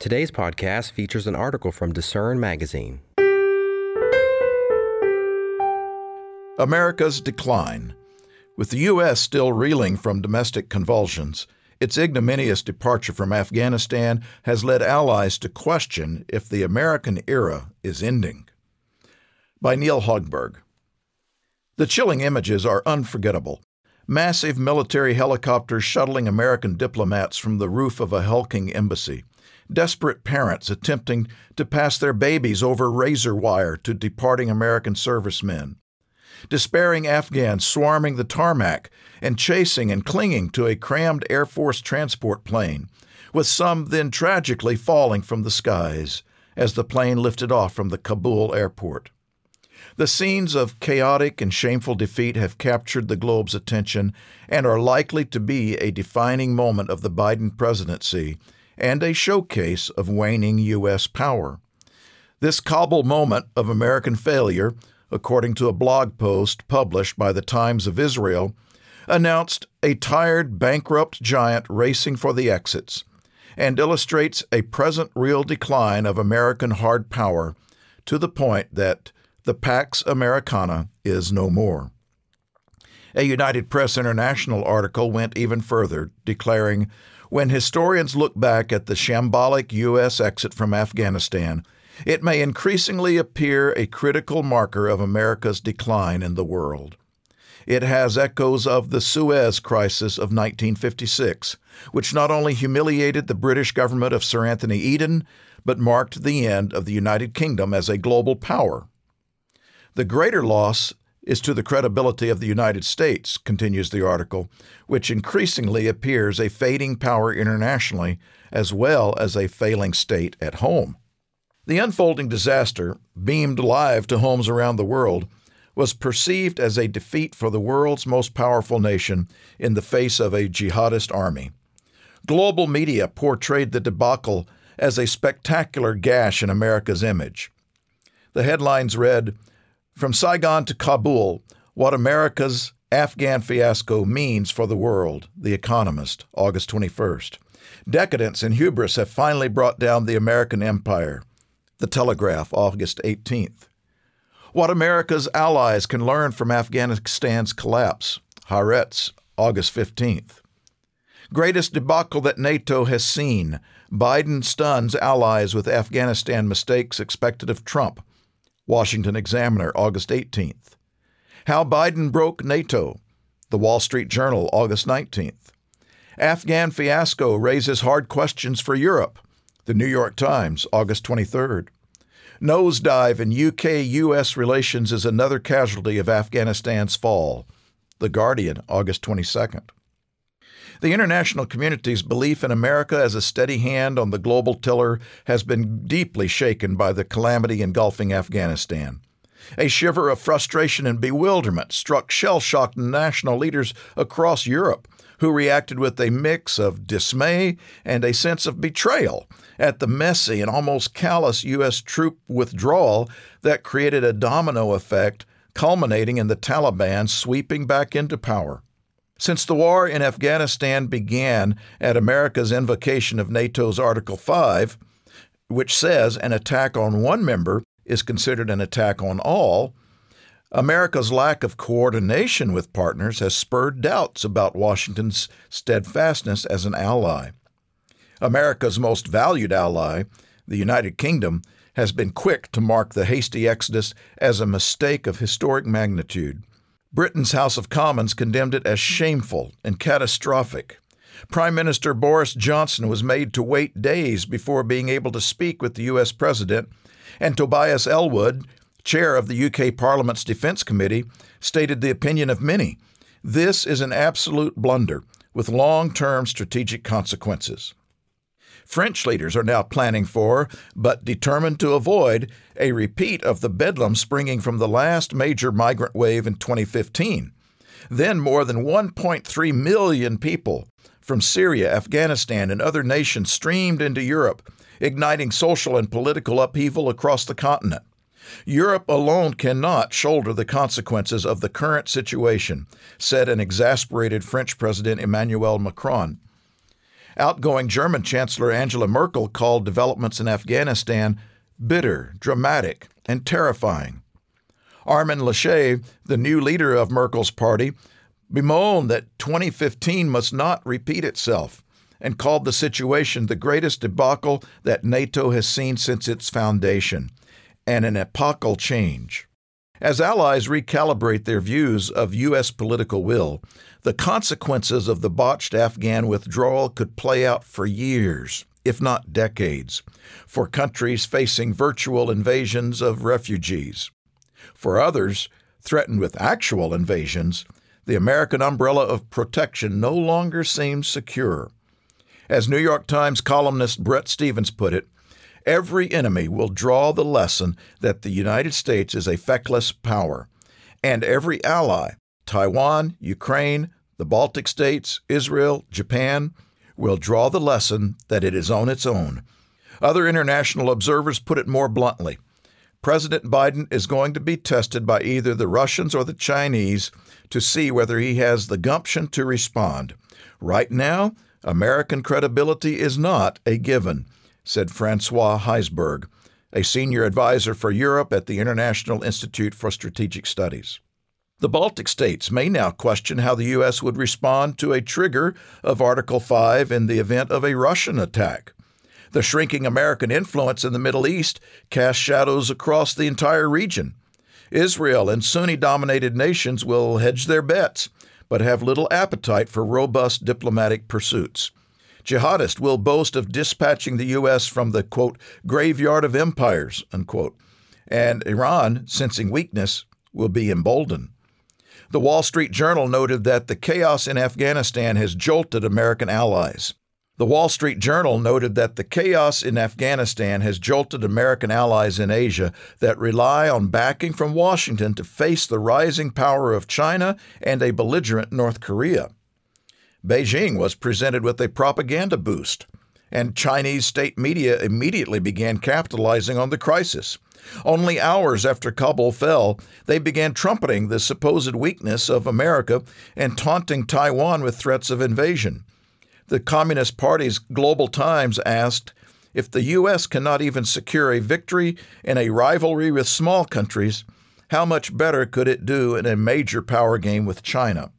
Today's podcast features an article from Discern Magazine. America's decline. With the U.S. still reeling from domestic convulsions, its ignominious departure from Afghanistan has led allies to question if the American era is ending. By Neil Hogberg. The chilling images are unforgettable. Massive military helicopters shuttling American diplomats from the roof of a hulking embassy desperate parents attempting to pass their babies over razor wire to departing American servicemen, despairing Afghans swarming the tarmac and chasing and clinging to a crammed Air Force transport plane, with some then tragically falling from the skies as the plane lifted off from the Kabul airport. The scenes of chaotic and shameful defeat have captured the globe's attention and are likely to be a defining moment of the Biden presidency and a showcase of waning U.S. power. This Kabul moment of American failure, according to a blog post published by the Times of Israel, announced a tired, bankrupt giant racing for the exits and illustrates a present real decline of American hard power to the point that the Pax Americana is no more. A United Press International article went even further, declaring when historians look back at the shambolic U.S. exit from Afghanistan, it may increasingly appear a critical marker of America's decline in the world. It has echoes of the Suez Crisis of 1956, which not only humiliated the British government of Sir Anthony Eden, but marked the end of the United Kingdom as a global power. The greater loss is to the credibility of the United States, continues the article, which increasingly appears a fading power internationally as well as a failing state at home. The unfolding disaster, beamed live to homes around the world, was perceived as a defeat for the world's most powerful nation in the face of a jihadist army. Global media portrayed the debacle as a spectacular gash in America's image. The headlines read, from Saigon to Kabul, what America's Afghan fiasco means for the world. The Economist, August 21st. Decadence and hubris have finally brought down the American empire. The Telegraph, August 18th. What America's allies can learn from Afghanistan's collapse. Haaretz, August 15th. Greatest debacle that NATO has seen. Biden stuns allies with Afghanistan mistakes expected of Trump. Washington Examiner, August 18th. How Biden Broke NATO, The Wall Street Journal, August 19th. Afghan fiasco raises hard questions for Europe, The New York Times, August 23rd. Nosedive in UK US relations is another casualty of Afghanistan's fall, The Guardian, August 22nd. The international community's belief in America as a steady hand on the global tiller has been deeply shaken by the calamity engulfing Afghanistan. A shiver of frustration and bewilderment struck shell shocked national leaders across Europe, who reacted with a mix of dismay and a sense of betrayal at the messy and almost callous U.S. troop withdrawal that created a domino effect, culminating in the Taliban sweeping back into power. Since the war in Afghanistan began at America's invocation of NATO's Article 5, which says an attack on one member is considered an attack on all, America's lack of coordination with partners has spurred doubts about Washington's steadfastness as an ally. America's most valued ally, the United Kingdom, has been quick to mark the hasty exodus as a mistake of historic magnitude. Britain's House of Commons condemned it as shameful and catastrophic. Prime Minister Boris Johnson was made to wait days before being able to speak with the U.S. President, and Tobias Ellwood, chair of the UK Parliament's Defence Committee, stated the opinion of many. This is an absolute blunder with long term strategic consequences. French leaders are now planning for, but determined to avoid, a repeat of the bedlam springing from the last major migrant wave in 2015. Then more than 1.3 million people from Syria, Afghanistan, and other nations streamed into Europe, igniting social and political upheaval across the continent. Europe alone cannot shoulder the consequences of the current situation, said an exasperated French President Emmanuel Macron. Outgoing German Chancellor Angela Merkel called developments in Afghanistan bitter, dramatic, and terrifying. Armin Laschet, the new leader of Merkel's party, bemoaned that 2015 must not repeat itself and called the situation the greatest debacle that NATO has seen since its foundation and an epochal change. As allies recalibrate their views of U.S. political will, the consequences of the botched Afghan withdrawal could play out for years, if not decades, for countries facing virtual invasions of refugees. For others, threatened with actual invasions, the American umbrella of protection no longer seems secure. As New York Times columnist Bret Stephens put it, every enemy will draw the lesson that the United States is a feckless power, and every ally, Taiwan, Ukraine, the Baltic states, Israel, Japan, will draw the lesson that it is on its own. Other international observers put it more bluntly. President Biden is going to be tested by either the Russians or the Chinese to see whether he has the gumption to respond. Right now, American credibility is not a given, said Francois Heisbourg, a senior advisor for Europe at the International Institute for Strategic Studies. The Baltic states may now question how the U.S. would respond to a trigger of Article 5 in the event of a Russian attack. The shrinking American influence in the Middle East casts shadows across the entire region. Israel and Sunni dominated nations will hedge their bets but have little appetite for robust diplomatic pursuits. Jihadists will boast of dispatching the U.S. from the, quote, graveyard of empires, unquote, and Iran, sensing weakness, will be emboldened. The Wall Street Journal noted that the chaos in Afghanistan has jolted American allies. The Wall Street Journal noted that the chaos in Afghanistan has jolted American allies in Asia that rely on backing from Washington to face the rising power of China and a belligerent North Korea. Beijing was presented with a propaganda boost, and Chinese state media immediately began capitalizing on the crisis. Only hours after Kabul fell, they began trumpeting the supposed weakness of America and taunting Taiwan with threats of invasion. The Communist Party's Global Times asked if the U.S. cannot even secure a victory in a rivalry with small countries, how much better could it do in a major power game with China?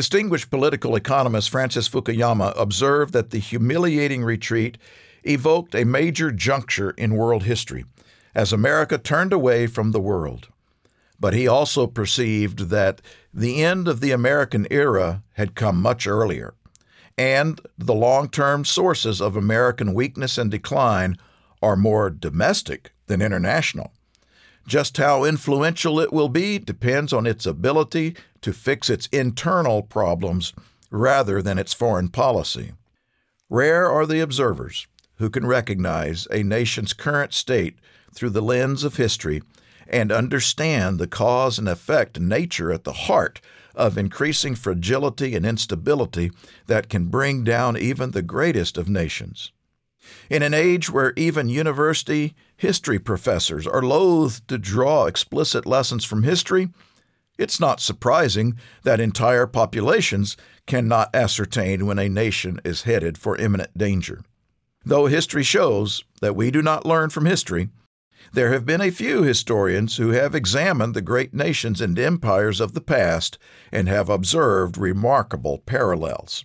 Distinguished political economist Francis Fukuyama observed that the humiliating retreat evoked a major juncture in world history as America turned away from the world. But he also perceived that the end of the American era had come much earlier and the long term sources of American weakness and decline are more domestic than international. Just how influential it will be depends on its ability to fix its internal problems rather than its foreign policy. Rare are the observers who can recognize a nation's current state through the lens of history and understand the cause and effect nature at the heart of increasing fragility and instability that can bring down even the greatest of nations. In an age where even university history professors are loath to draw explicit lessons from history, it's not surprising that entire populations cannot ascertain when a nation is headed for imminent danger. Though history shows that we do not learn from history, there have been a few historians who have examined the great nations and empires of the past and have observed remarkable parallels.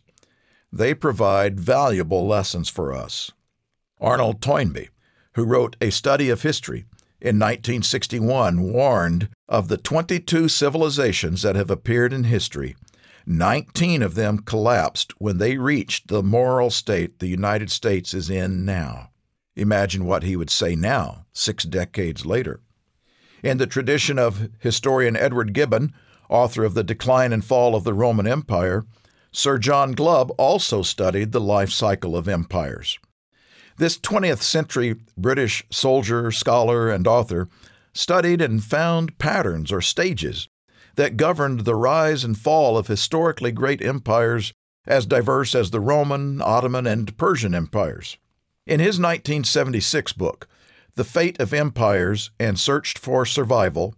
They provide valuable lessons for us. Arnold Toynbee, who wrote A Study of History in 1961, warned of the 22 civilizations that have appeared in history. 19 of them collapsed when they reached the moral state the United States is in now. Imagine what he would say now, six decades later. In the tradition of historian Edward Gibbon, author of The Decline and Fall of the Roman Empire, Sir John Glubb also studied the life cycle of empires. This 20th century British soldier, scholar, and author studied and found patterns or stages that governed the rise and fall of historically great empires as diverse as the Roman, Ottoman, and Persian empires. In his 1976 book, The Fate of Empires and Search for Survival,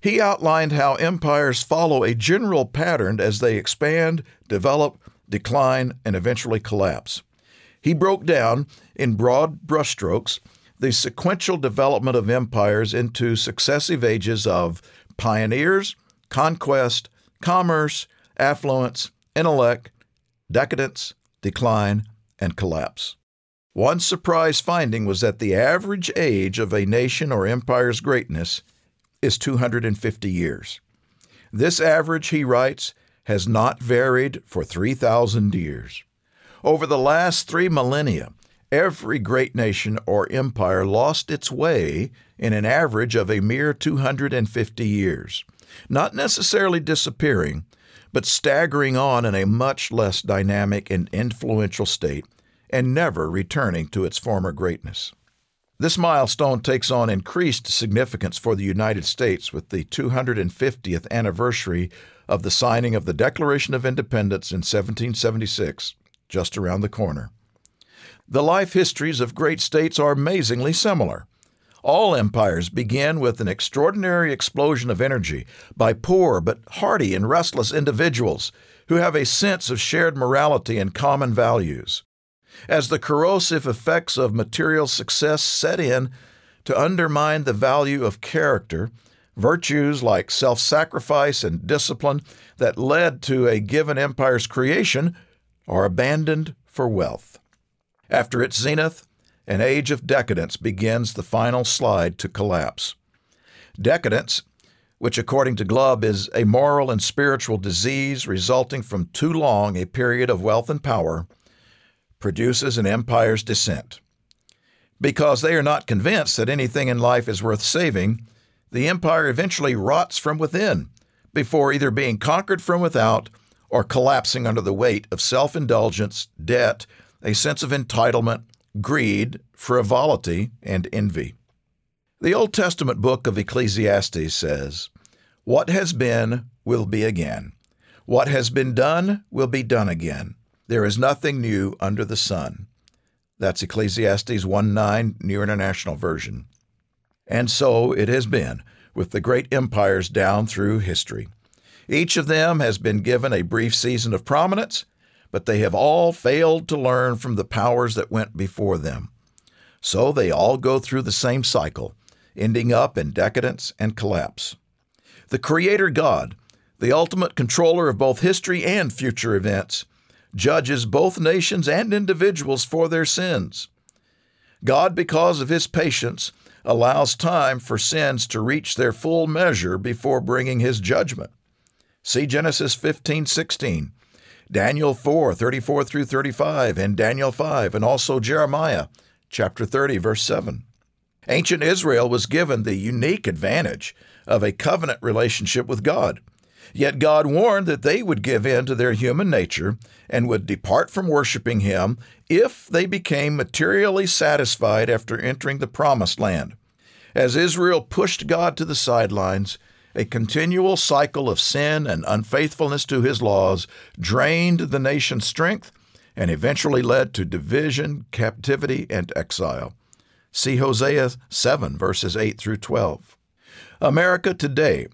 he outlined how empires follow a general pattern as they expand, develop, decline, and eventually collapse. He broke down, in broad brushstrokes, the sequential development of empires into successive ages of pioneers, conquest, commerce, affluence, intellect, decadence, decline, and collapse. One surprise finding was that the average age of a nation or empire's greatness is 250 years. This average, he writes, has not varied for 3,000 years. Over the last three millennia, every great nation or empire lost its way in an average of a mere 250 years, not necessarily disappearing, but staggering on in a much less dynamic and influential state and never returning to its former greatness. This milestone takes on increased significance for the United States with the 250th anniversary of the signing of the Declaration of Independence in 1776, just around the corner. The life histories of great states are amazingly similar. All empires begin with an extraordinary explosion of energy by poor but hardy and restless individuals who have a sense of shared morality and common values. As the corrosive effects of material success set in to undermine the value of character, virtues like self sacrifice and discipline that led to a given empire's creation are abandoned for wealth. After its zenith, an age of decadence begins the final slide to collapse. Decadence, which according to Glubb is a moral and spiritual disease resulting from too long a period of wealth and power, produces an empire's descent. Because they are not convinced that anything in life is worth saving, the empire eventually rots from within before either being conquered from without or collapsing under the weight of self indulgence, debt, a sense of entitlement, greed, frivolity, and envy. The Old Testament book of Ecclesiastes says, What has been will be again. What has been done will be done again. There is nothing new under the sun. That's Ecclesiastes 1 9, New International Version. And so it has been with the great empires down through history. Each of them has been given a brief season of prominence, but they have all failed to learn from the powers that went before them. So they all go through the same cycle, ending up in decadence and collapse. The Creator God, the ultimate controller of both history and future events, judges both nations and individuals for their sins. God, because of his patience, allows time for sins to reach their full measure before bringing his judgment. See Genesis 15:16, Daniel 4:34 through 35, and Daniel 5, and also Jeremiah chapter 30 verse 7. Ancient Israel was given the unique advantage of a covenant relationship with God. Yet God warned that they would give in to their human nature and would depart from worshiping Him if they became materially satisfied after entering the Promised Land. As Israel pushed God to the sidelines, a continual cycle of sin and unfaithfulness to His laws drained the nation's strength and eventually led to division, captivity, and exile. See Hosea 7, verses 8 through 12. America today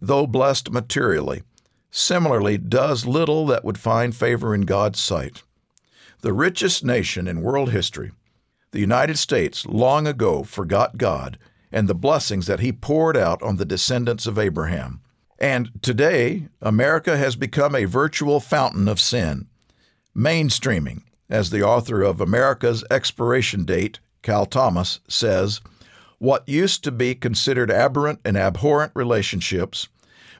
though blessed materially, similarly does little that would find favor in God's sight. The richest nation in world history, the United States, long ago forgot God and the blessings that He poured out on the descendants of Abraham. And today, America has become a virtual fountain of sin. Mainstreaming, as the author of America's Expiration Date, Cal Thomas, says, what used to be considered aberrant and abhorrent relationships,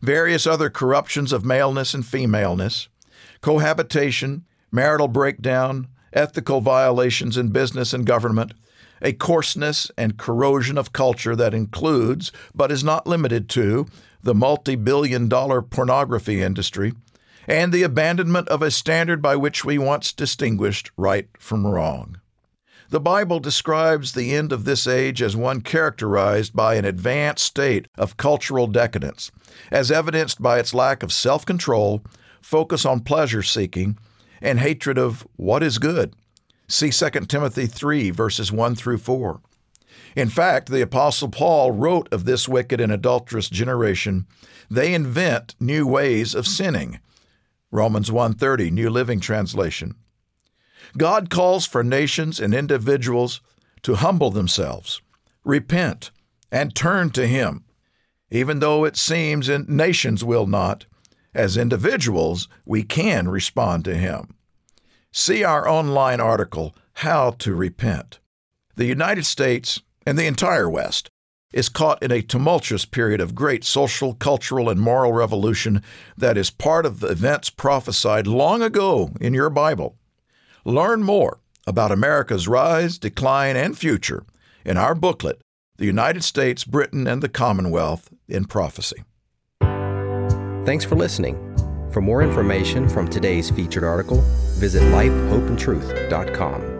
various other corruptions of maleness and femaleness, cohabitation, marital breakdown, ethical violations in business and government, a coarseness and corrosion of culture that includes, but is not limited to, the multi billion dollar pornography industry, and the abandonment of a standard by which we once distinguished right from wrong. The Bible describes the end of this age as one characterized by an advanced state of cultural decadence, as evidenced by its lack of self control, focus on pleasure seeking, and hatred of what is good. See 2 Timothy 3, verses 1 through 4. In fact, the Apostle Paul wrote of this wicked and adulterous generation, they invent new ways of sinning. Romans 1:30, New Living Translation. God calls for nations and individuals to humble themselves, repent, and turn to Him, even though it seems nations will not. As individuals, we can respond to Him. See our online article, How to Repent. The United States and the entire West is caught in a tumultuous period of great social, cultural, and moral revolution that is part of the events prophesied long ago in your Bible. Learn more about America's rise, decline, and future in our booklet, The United States, Britain, and the Commonwealth in Prophecy. Thanks for listening. For more information from today's featured article, visit lifehopeandtruth.com.